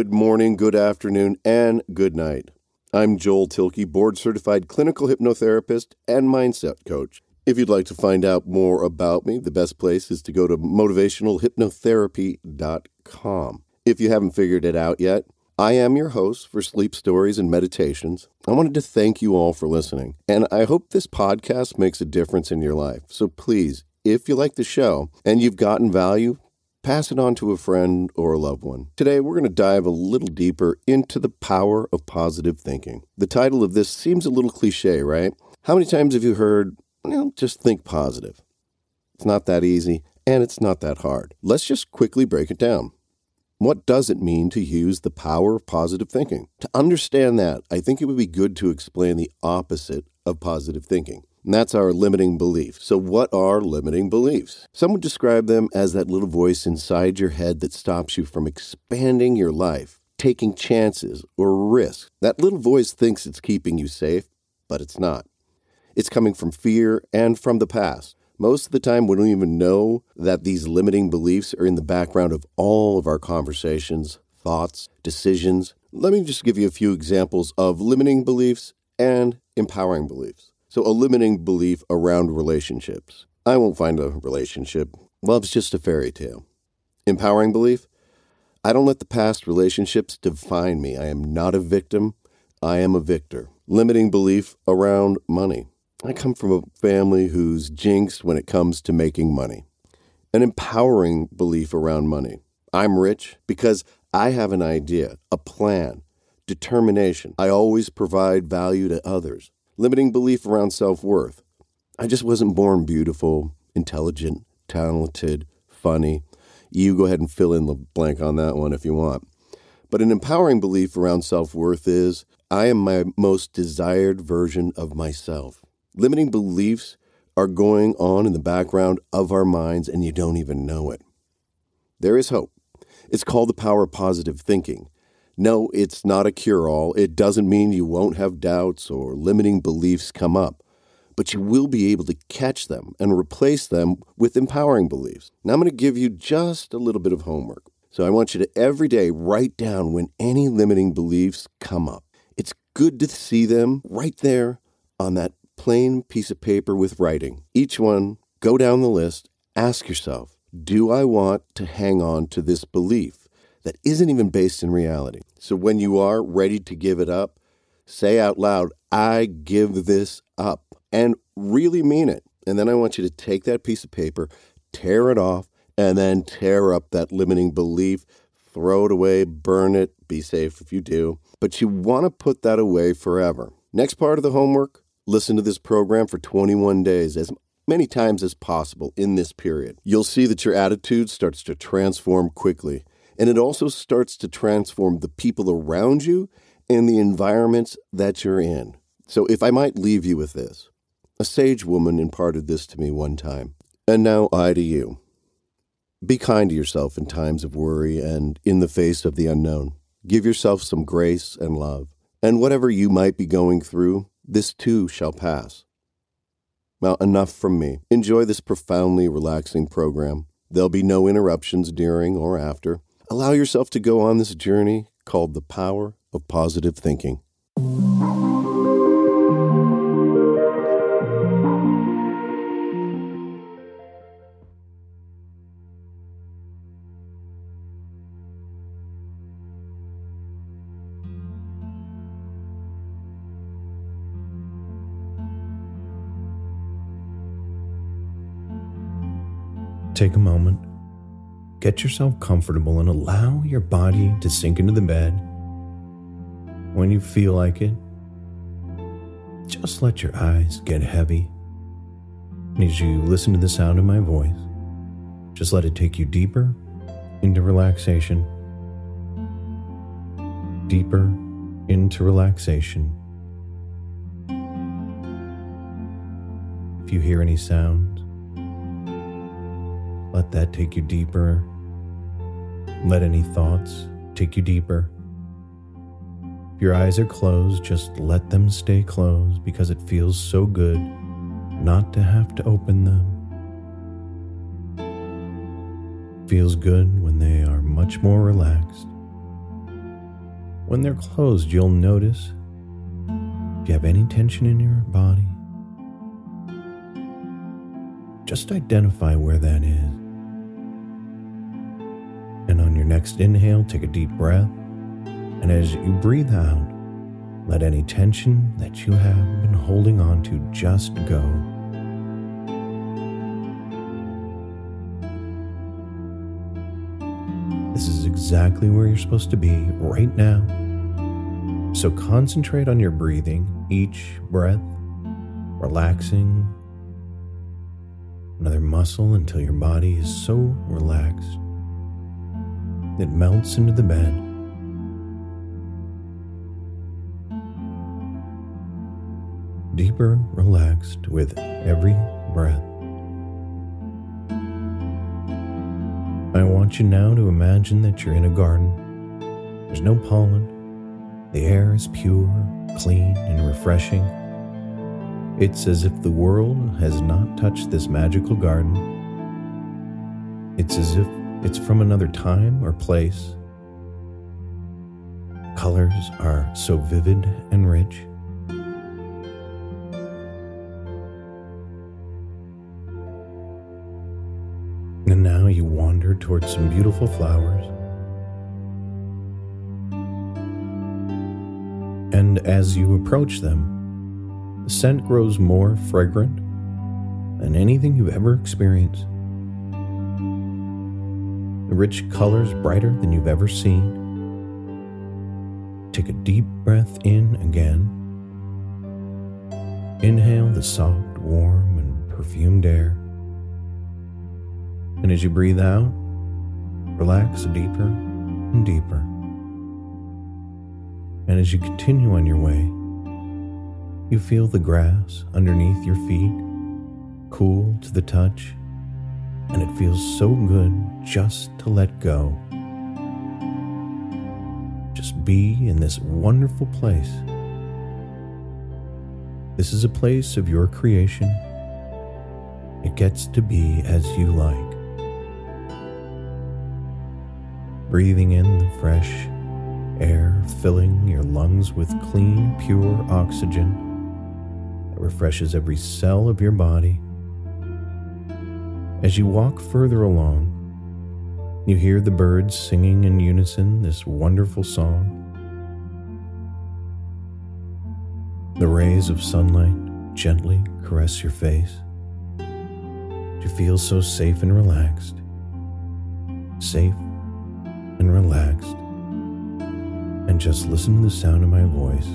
Good morning, good afternoon, and good night. I'm Joel Thielke, board certified clinical hypnotherapist and mindset coach. If you'd like to find out more about me, the best place is to go to motivationalhypnotherapy.com. If you haven't figured it out yet, I am your host for Sleep Stories and Meditations. I wanted to thank you all for listening, and I hope this podcast makes a difference in your life. So please, if you like the show and you've gotten value, pass it on to a friend or a loved one. Today, we're going to dive a little deeper into the power of positive thinking. The title of this seems a little cliche, right? How many times have you heard, just think positive? It's not that easy, and it's not that hard. Let's just quickly break it down. What does it mean to use the power of positive thinking? To understand that, I think it would be good to explain the opposite of positive thinking. And that's our limiting belief. So, what are limiting beliefs? Some would describe them as that little voice inside your head that stops you from expanding your life, taking chances, or risks. That little voice thinks it's keeping you safe, but it's not. It's coming from fear and from the past. Most of the time, we don't even know that these limiting beliefs are in the background of all of our conversations, thoughts, decisions. Let me just give you a few examples of limiting beliefs and empowering beliefs. So, a limiting belief around relationships. I won't find a relationship. Love's just a fairy tale. Empowering belief. I don't let the past relationships define me. I am not a victim. I am a victor. Limiting belief around money. I come from a family who's jinxed when it comes to making money. An empowering belief around money. I'm rich because I have an idea, a plan, determination. I always provide value to others limiting belief around self worth. I just wasn't born beautiful, intelligent, talented, funny. You go ahead and fill in the blank on that one if you want. But an empowering belief around self worth is I am my most desired version of myself. Limiting beliefs are going on in the background of our minds and you don't even know it. There is hope. It's called the power of positive thinking. No, it's not a cure all. It doesn't mean you won't have doubts or limiting beliefs come up, but you will be able to catch them and replace them with empowering beliefs. Now, I'm going to give you just a little bit of homework. So, I want you to every day write down when any limiting beliefs come up. It's good to see them right there on that plain piece of paper with writing. Each one, go down the list, ask yourself, do I want to hang on to this belief? That isn't even based in reality. So when you are ready to give it up, say out loud, I give this up, and really mean it. And then I want you to take that piece of paper, tear it off, and then tear up that limiting belief, throw it away, burn it, be safe if you do. But you want to put that away forever. Next part of the homework listen to this program for 21 days, as many times as possible in this period. You'll see that your attitude starts to transform quickly. And it also starts to transform the people around you and the environments that you're in. So, if I might leave you with this, a sage woman imparted this to me one time. And now I to you. Be kind to yourself in times of worry and in the face of the unknown. Give yourself some grace and love. And whatever you might be going through, this too shall pass. Well, enough from me. Enjoy this profoundly relaxing program. There'll be no interruptions during or after. Allow yourself to go on this journey called the power of positive thinking. Take a moment Get yourself comfortable and allow your body to sink into the bed. When you feel like it, just let your eyes get heavy. And as you listen to the sound of my voice, just let it take you deeper into relaxation, deeper into relaxation. If you hear any sounds, let that take you deeper let any thoughts take you deeper. If your eyes are closed, just let them stay closed because it feels so good not to have to open them. Feels good when they are much more relaxed. When they're closed, you'll notice if you have any tension in your body. Just identify where that is. Next inhale, take a deep breath. And as you breathe out, let any tension that you have been holding on to just go. This is exactly where you're supposed to be right now. So concentrate on your breathing, each breath, relaxing another muscle until your body is so relaxed it melts into the bed. Deeper relaxed with every breath. I want you now to imagine that you're in a garden. There's no pollen. The air is pure, clean, and refreshing. It's as if the world has not touched this magical garden. It's as if it's from another time or place. Colors are so vivid and rich. And now you wander towards some beautiful flowers. And as you approach them, the scent grows more fragrant than anything you've ever experienced. The rich colors brighter than you've ever seen. Take a deep breath in again. Inhale the soft, warm, and perfumed air. And as you breathe out, relax deeper and deeper. And as you continue on your way, you feel the grass underneath your feet, cool to the touch, and it feels so good just to let go. Just be in this wonderful place. This is a place of your creation. It gets to be as you like. breathing in the fresh air, filling your lungs with clean, pure oxygen that refreshes every cell of your body. As you walk further along, you hear the birds singing in unison this wonderful song. The rays of sunlight gently caress your face. You feel so safe and relaxed. Safe and relaxed, and just listen to the sound of my voice.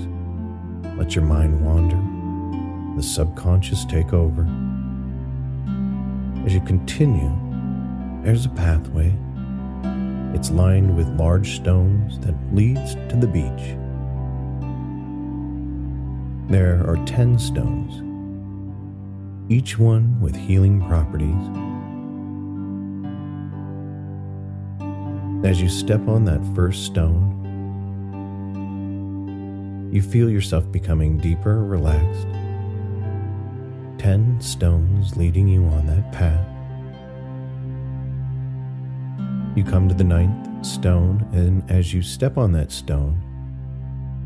Let your mind wander, the subconscious take over. As you continue, there's a pathway. It's lined with large stones that leads to the beach. There are 10 stones, each one with healing properties As you step on that first stone, you feel yourself becoming deeper relaxed. Ten stones leading you on that path. You come to the ninth stone, and as you step on that stone,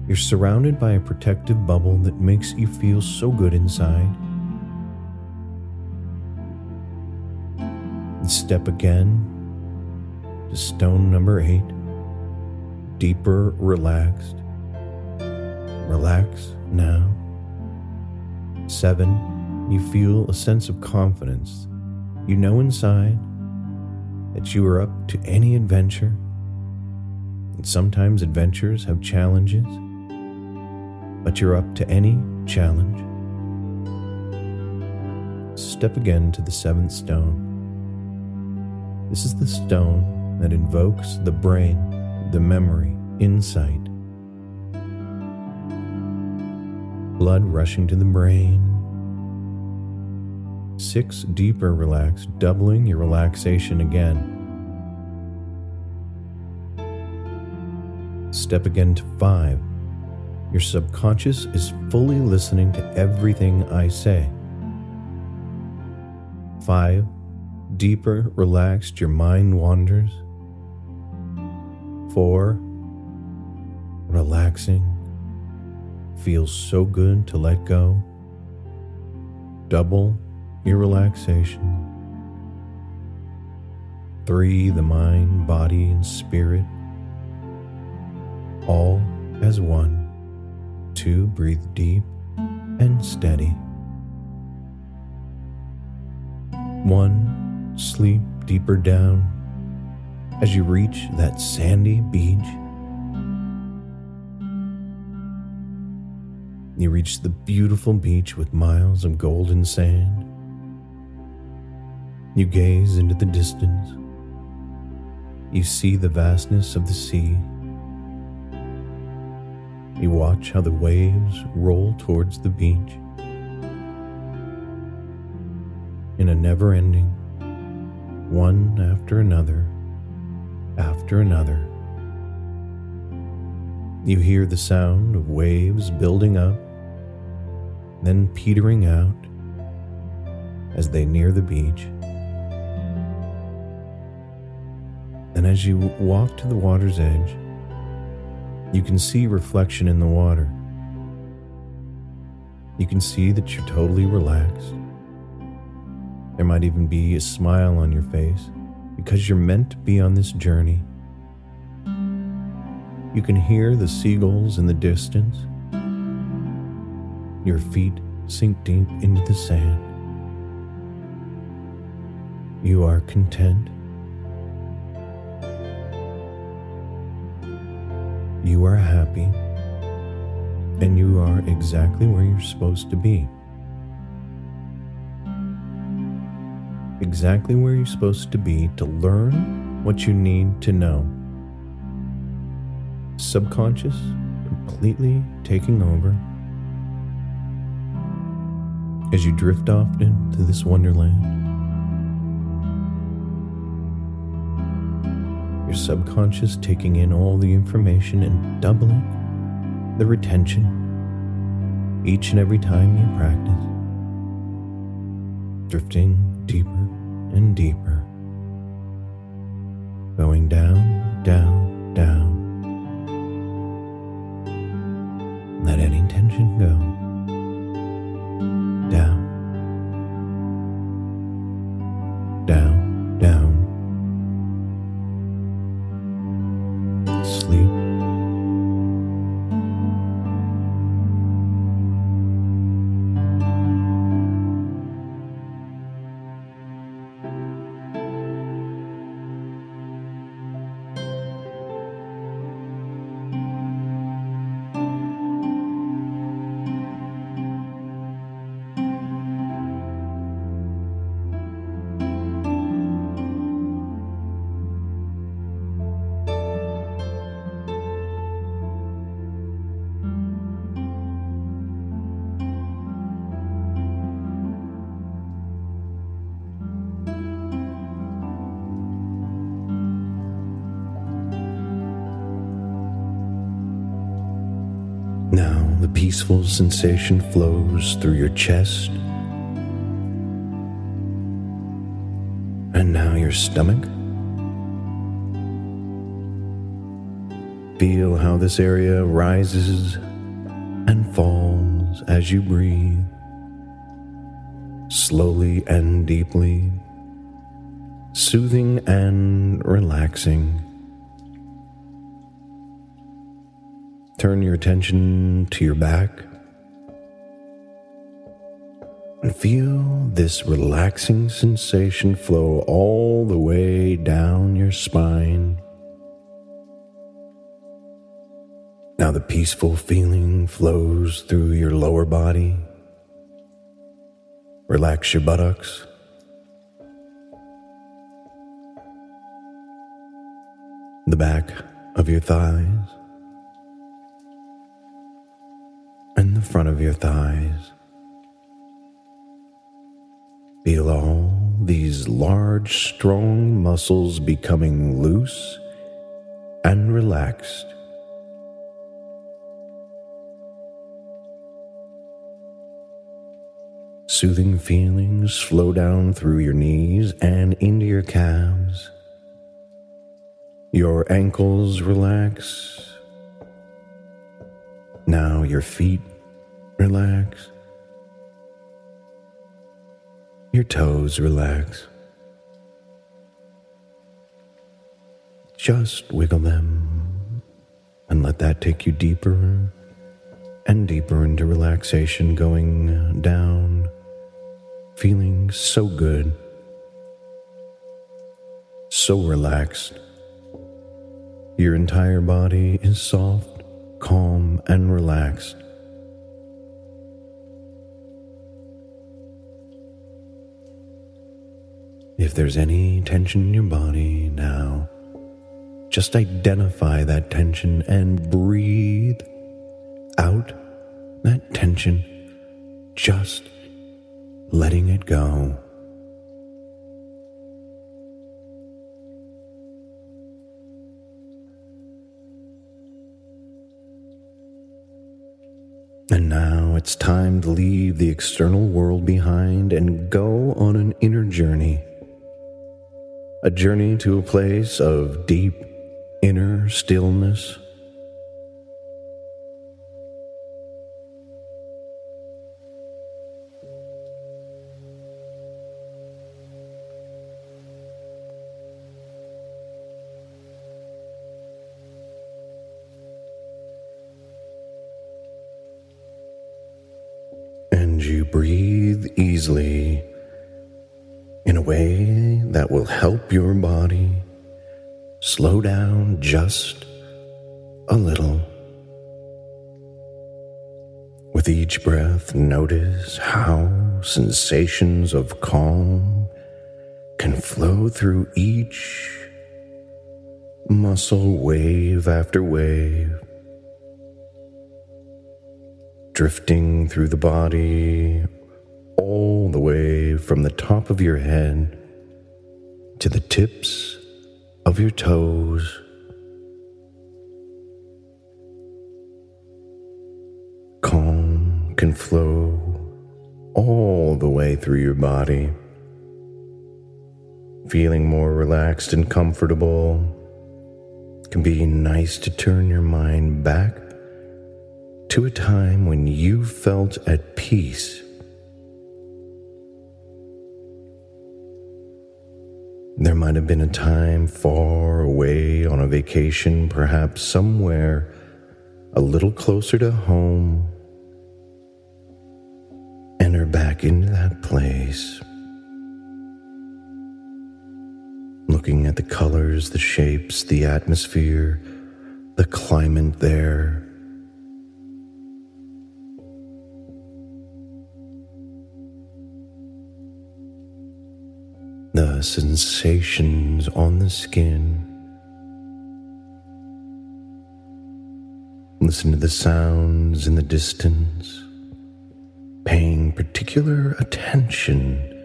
you're surrounded by a protective bubble that makes you feel so good inside. And step again to stone number eight, deeper relaxed. Relax now. Seven, you feel a sense of confidence. You know inside that you are up to any adventure. And sometimes adventures have challenges, but you're up to any challenge. Step again to the seventh stone. This is the stone that invokes the brain, the memory, insight. Blood rushing to the brain. Six deeper relaxed, doubling your relaxation again. Step again to five. Your subconscious is fully listening to everything I say. Five, deeper relaxed your mind wanders four, relaxing. Feels so good to let go. Double your relaxation. Three, the mind, body, and spirit, all as one. Two, breathe deep and steady. One, sleep deeper down as you reach that sandy beach. You reach the beautiful beach with miles of golden sand. You gaze into the distance. You see the vastness of the sea. You watch how the waves roll towards the beach. In a never ending, one after another, after another. You hear the sound of waves building up, then petering out as they near the beach. And as you walk to the water's edge, you can see reflection in the water. You can see that you're totally relaxed. There might even be a smile on your face because you're meant to be on this journey. You can hear the seagulls in the distance. Your feet sink deep into the sand. You are content. You are happy. And you are exactly where you're supposed to be. Exactly where you're supposed to be to learn what you need to know. Subconscious completely taking over as you drift off into this wonderland. Subconscious taking in all the information and doubling the retention each and every time you practice. Drifting deeper and deeper. Going down, down. The peaceful sensation flows through your chest. And now your stomach. Feel how this area rises and falls as you breathe, slowly and deeply, soothing and relaxing. Turn your attention to your back and feel this relaxing sensation flow all the way down your spine. Now the peaceful feeling flows through your lower body. Relax your buttocks. The back of your thighs. The front of your thighs. Feel all these large, strong muscles becoming loose and relaxed. Soothing feelings flow down through your knees and into your calves. Your ankles relax now your feet relax, your toes relax. Just wiggle them and let that take you deeper and deeper into relaxation, going down, feeling so good, so relaxed. Your entire body is soft, calm, and relaxed. If there's any tension in your body now, just identify that tension and breathe out that tension, just letting it go. And now it's time to leave the external world behind and go on an inner journey. A journey to a place of deep inner stillness. Slow down just a little. With each breath, notice how sensations of calm can flow through each muscle, wave after wave, drifting through the body all the way from the top of your head to the tips of your toes. Calm can flow all the way through your body. Feeling more relaxed and comfortable can be nice to turn your mind back to a time when you felt at peace. There might have been a time far away on a vacation, perhaps somewhere a little closer to home. Enter back into that place. Looking at the colors, the shapes, the atmosphere, the climate there. The sensations on the skin. Listen to the sounds in the distance, paying particular attention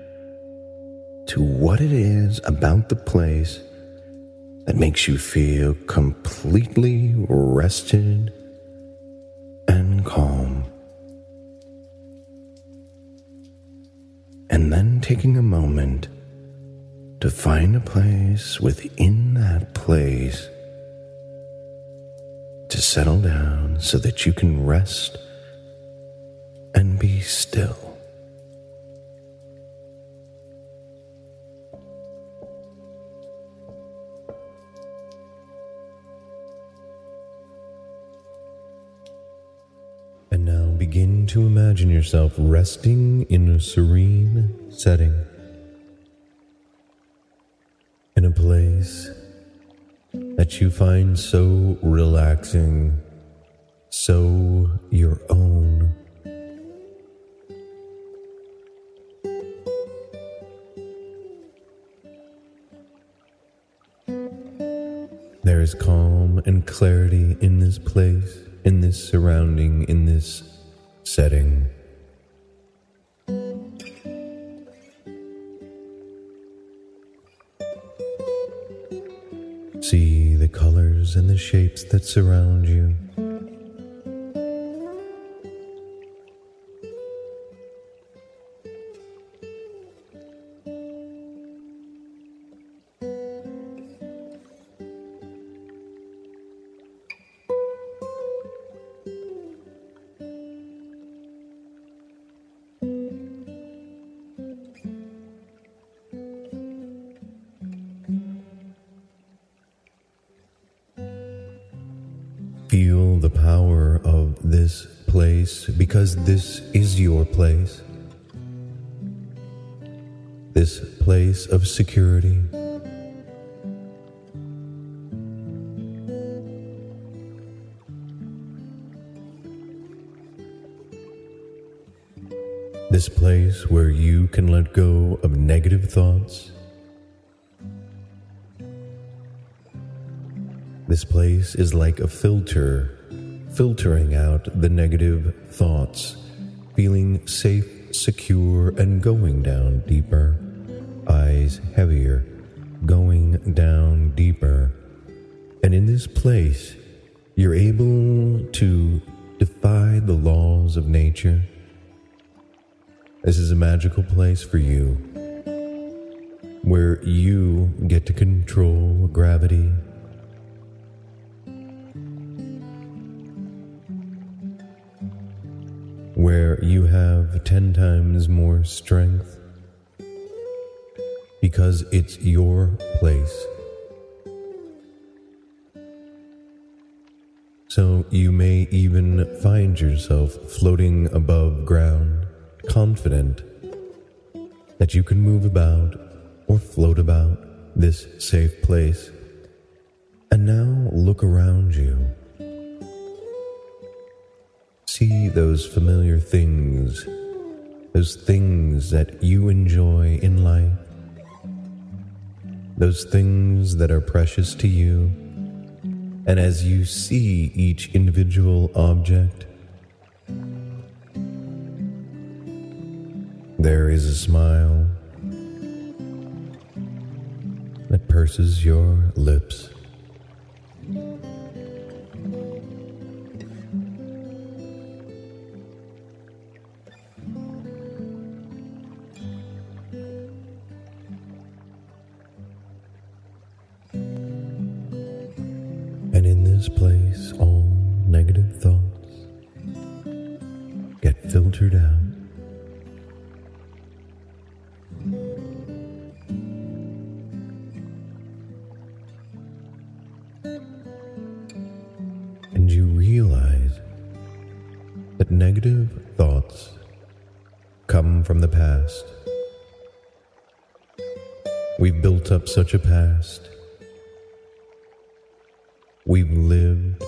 to what it is about the place that makes you feel completely rested and calm. And then taking a moment to find a place within that place to settle down so that you can rest and be still. And now begin to imagine yourself resting in a serene setting in a place that you find so relaxing, so your own. There is calm and clarity in this place, in this surrounding, in this setting. See the colors and the shapes that surround you. This is your place. This place of security. This place where you can let go of negative thoughts. This place is like a filter, filtering out the negative thoughts, feeling safe, secure, and going down deeper. Eyes heavier, going down deeper. And in this place, you're able to defy the laws of nature this is a magical place for you where you get to control gravity. You have 10 times more strength because it's your place. So you may even find yourself floating above ground confident that you can move about or float about this safe place. And now look around you. See those familiar things, those things that you enjoy in life, those things that are precious to you. And as you see each individual object, There is a smile that purses your lips. Past. We've lived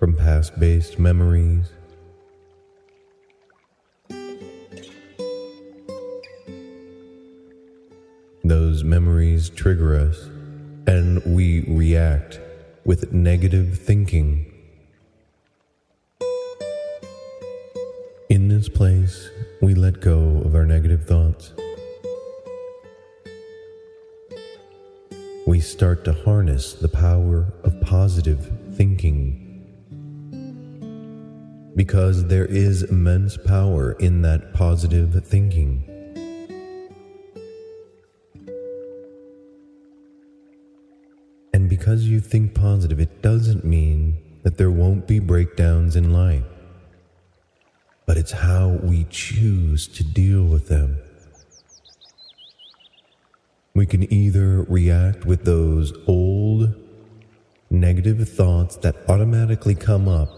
from past based memories. Those memories trigger us, and we react with negative thinking. In this place, we let go of our negative thoughts. Start to harness the power of positive thinking. Because there is immense power in that positive thinking. And because you think positive, it doesn't mean that there won't be breakdowns in life. But it's how we choose to deal with them. We can either react with those old negative thoughts that automatically come up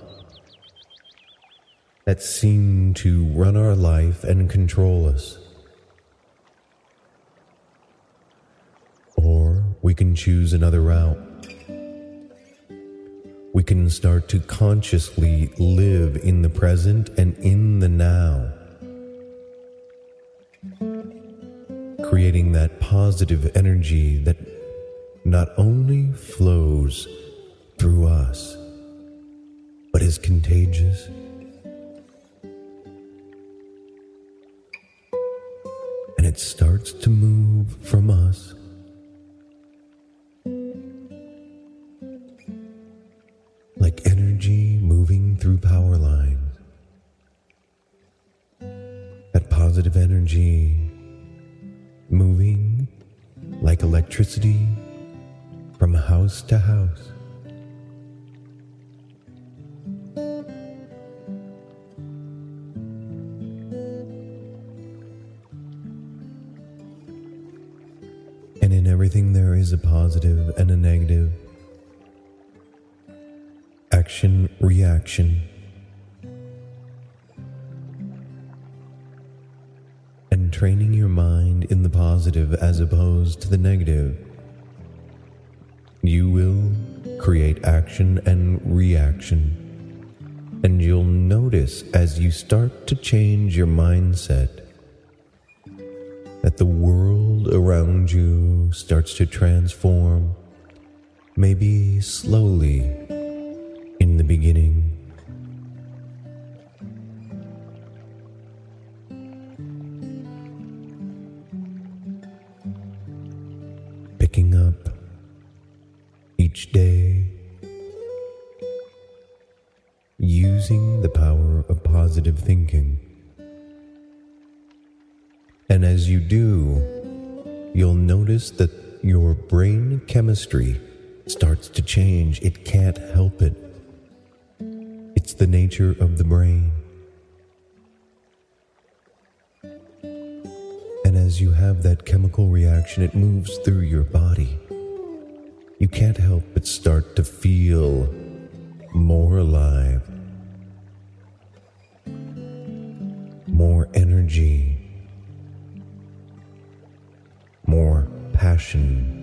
that seem to run our life and control us. Or we can choose another route. We can start to consciously live in the present and in the now, that positive energy that not only flows through us, but is contagious. And it starts to move from us to the negative. You will create action and reaction. And you'll notice as you start to change your mindset that the world around you starts to transform, maybe slowly in the beginning. Do, you'll notice that your brain chemistry starts to change. It can't help it. It's the nature of the brain. And as you have that chemical reaction, it moves through your body. You can't help but start to feel more alive, more energy, more passion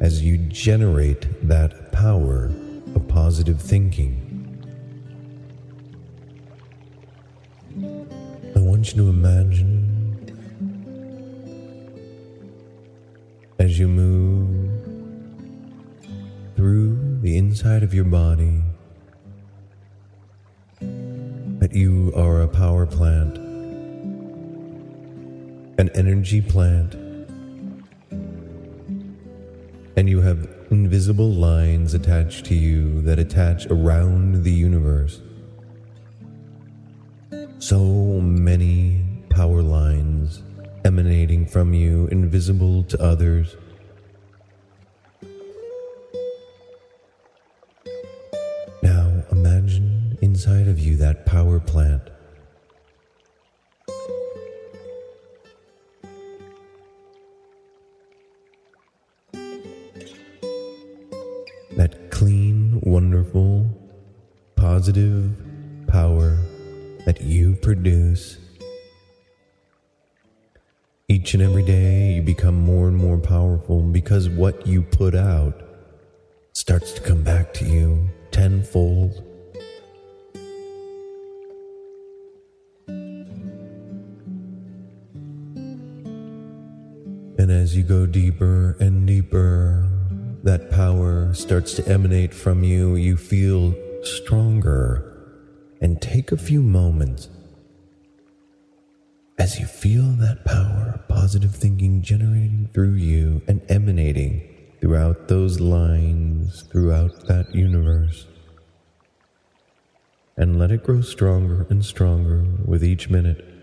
as you generate that power of positive thinking. I want you to imagine as you move through the inside of your body that you are a power plant, an energy plant, and you have invisible lines attached to you that attach around the universe. So many power lines emanating from you, invisible to others. Now imagine inside of you that power plant. Positive power that you produce. Each and every day, you become more and more powerful because what you put out starts to come back to you tenfold. And as you go deeper and deeper, that power starts to emanate from you. You feel stronger. And take a few moments as you feel that power of positive thinking generating through you and emanating throughout those lines, throughout that universe. And let it grow stronger and stronger with each minute.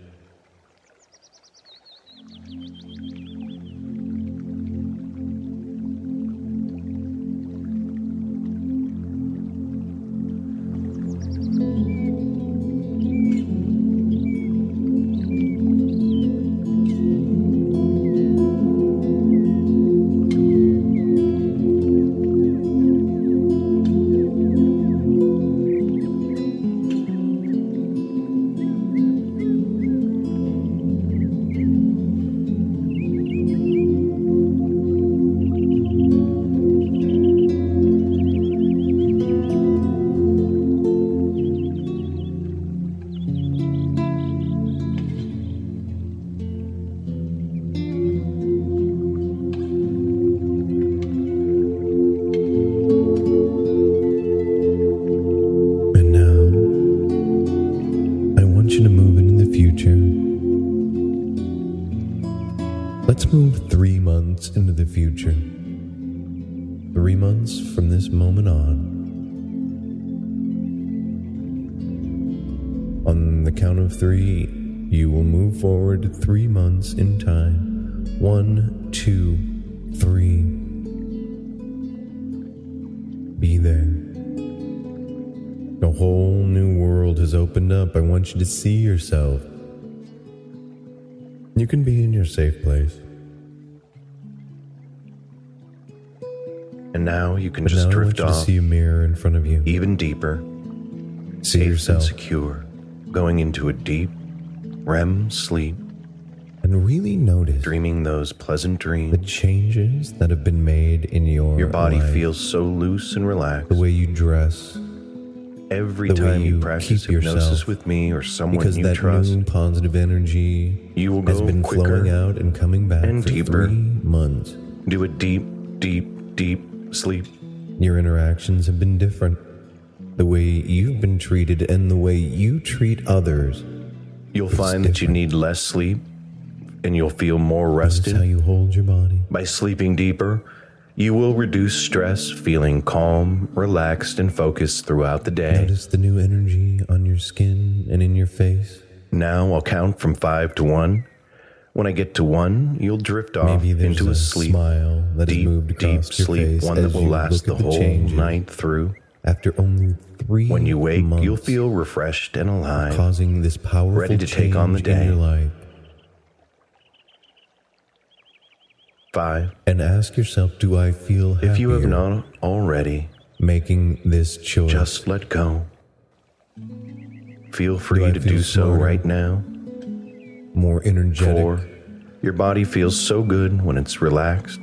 Deeper. See safe yourself. and secure. Going into a deep REM sleep. And really notice dreaming those pleasant dreams. The changes that have been made in your Your body life. feels so loose and relaxed. The way you dress. Every the time you, you practice hypnosis with me or someone because you that trust, new positive energy you will has been flowing out and coming back and for deeper. three months. Do a deep, deep, deep sleep. Your interactions have been different. The way you've been treated and the way you treat others. You'll find different. that you need less sleep and you'll feel more rested. how you hold your body. By sleeping deeper, you will reduce stress, feeling calm, relaxed, and focused throughout the day. Notice the new energy on your skin and in your face. Now I'll count from five to one. When I get to one, you'll drift off into a, a sleep. Smile that deep, moved deep sleep, one that will last the, the whole changes. night through. After only three When you wake, you'll feel refreshed and alive, causing this powerful ready to take on the day. In your life. Five. And ask yourself, do I feel happier? If you have not already, making this choice, just let go. Feel free do to do so right now. More energetic. Four. Your body feels so good when it's relaxed.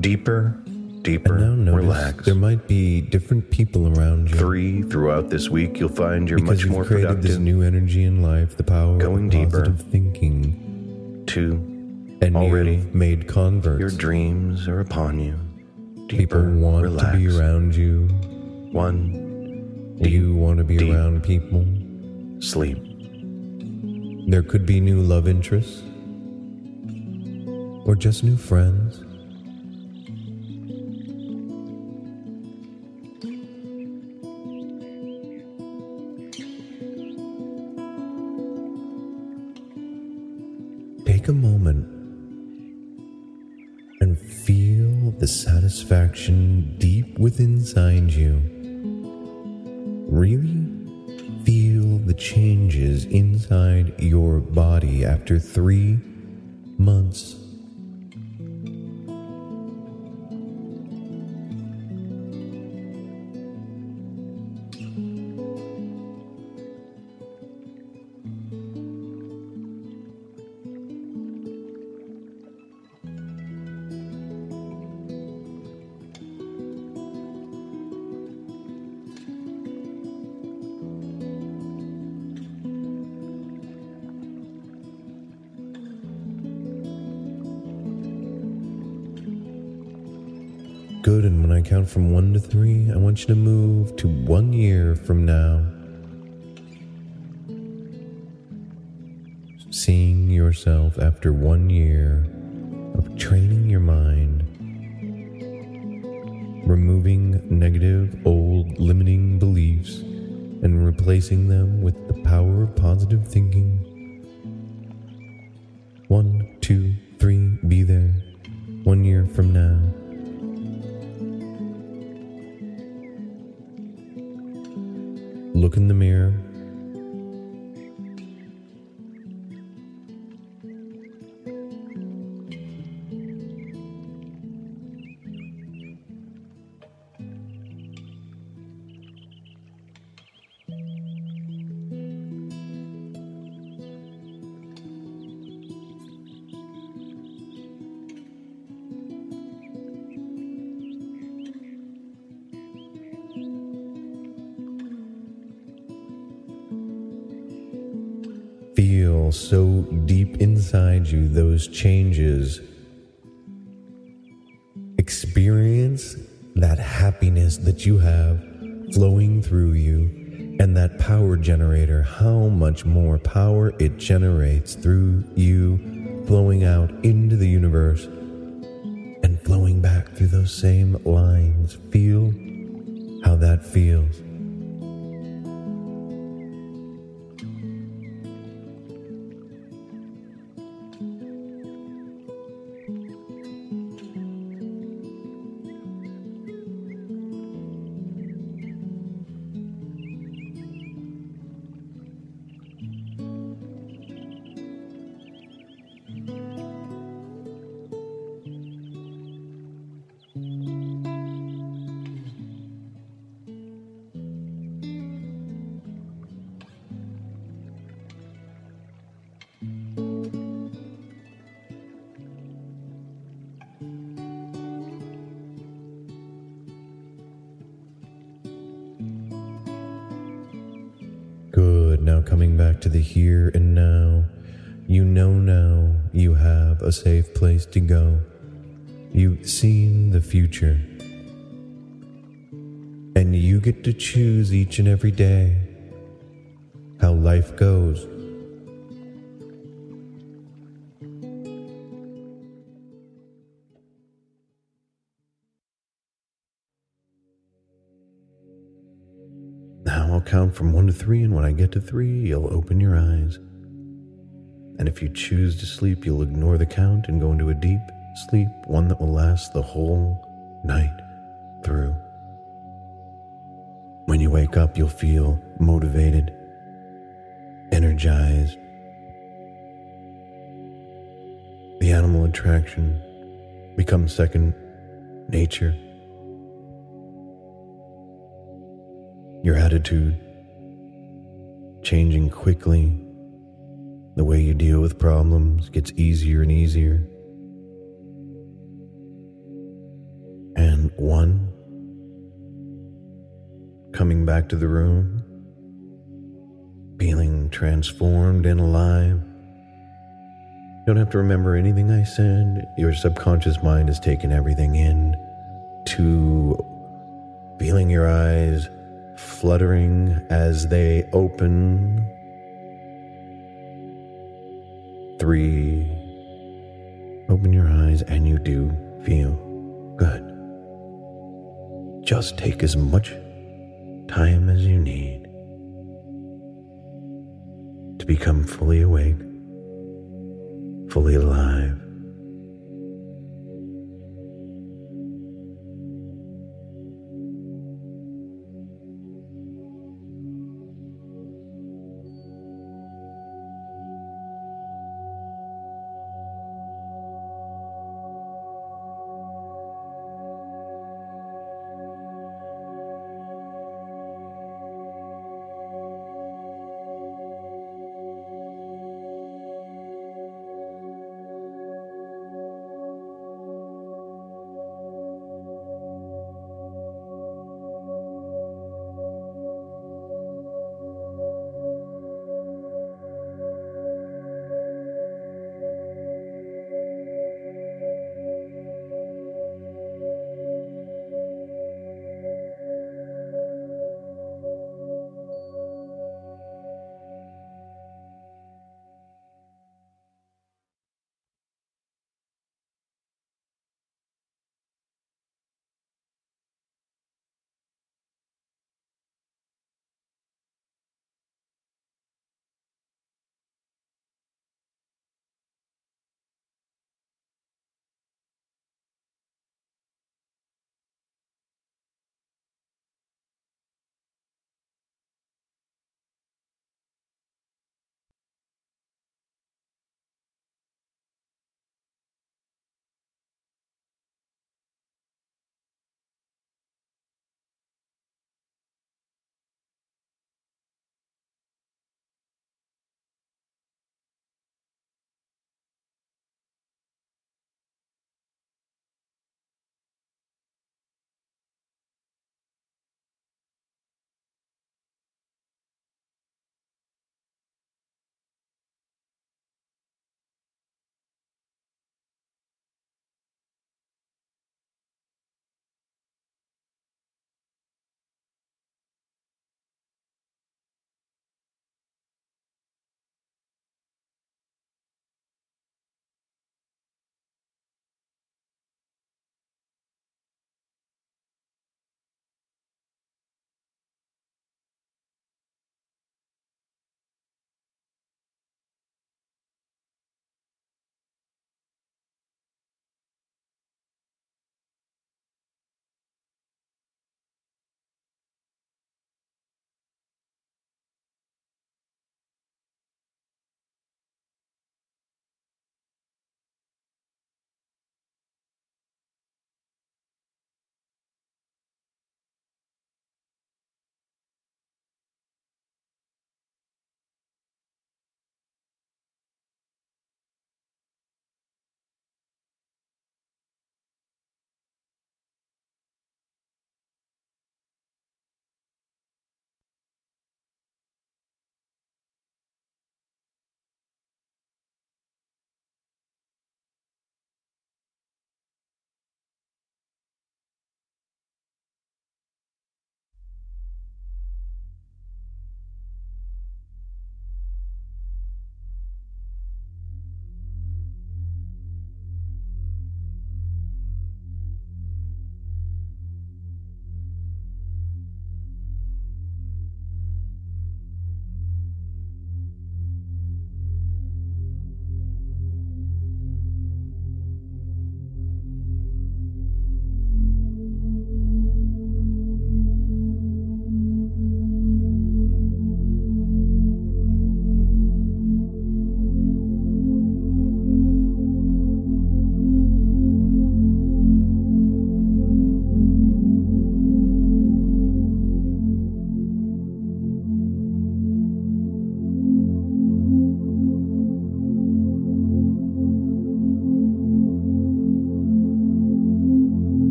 Deeper, deeper, now relaxed. There might be different people around you. Three. Throughout this week, you'll find you're because much you've more created productive. This new energy in life, the power going of positive thinking. Two and already made converts. Your dreams are upon you. Deeper, people want relax. to be around you. One. do you want to be deep. around people. Sleep. There could be new love interests, or just new friends. Satisfaction deep within inside you. Really feel the changes inside your body after three months I count from one to three, I want you to move to one year from now. Seeing yourself after one year of training your mind, removing negative, old, limiting beliefs, and replacing them with the power of positive thinking. generates back to the here and now. You know now you have a safe place to go. You've seen the future. And you get to choose each and every day how life goes. Three, and when I get to three, you'll open your eyes. And if you choose to sleep, you'll ignore the count and go into a deep sleep, one that will last the whole night through. When you wake up, you'll feel motivated, energized. The animal attraction becomes second nature. Your attitude changing quickly. The way you deal with problems gets easier and easier. And one coming back to the room, feeling transformed and alive. You don't have to remember anything I said. Your subconscious mind has taken everything in to feeling your eyes fluttering as they open. Three. Open your eyes and you do feel good. Just take as much time as you need to become fully awake, fully alive.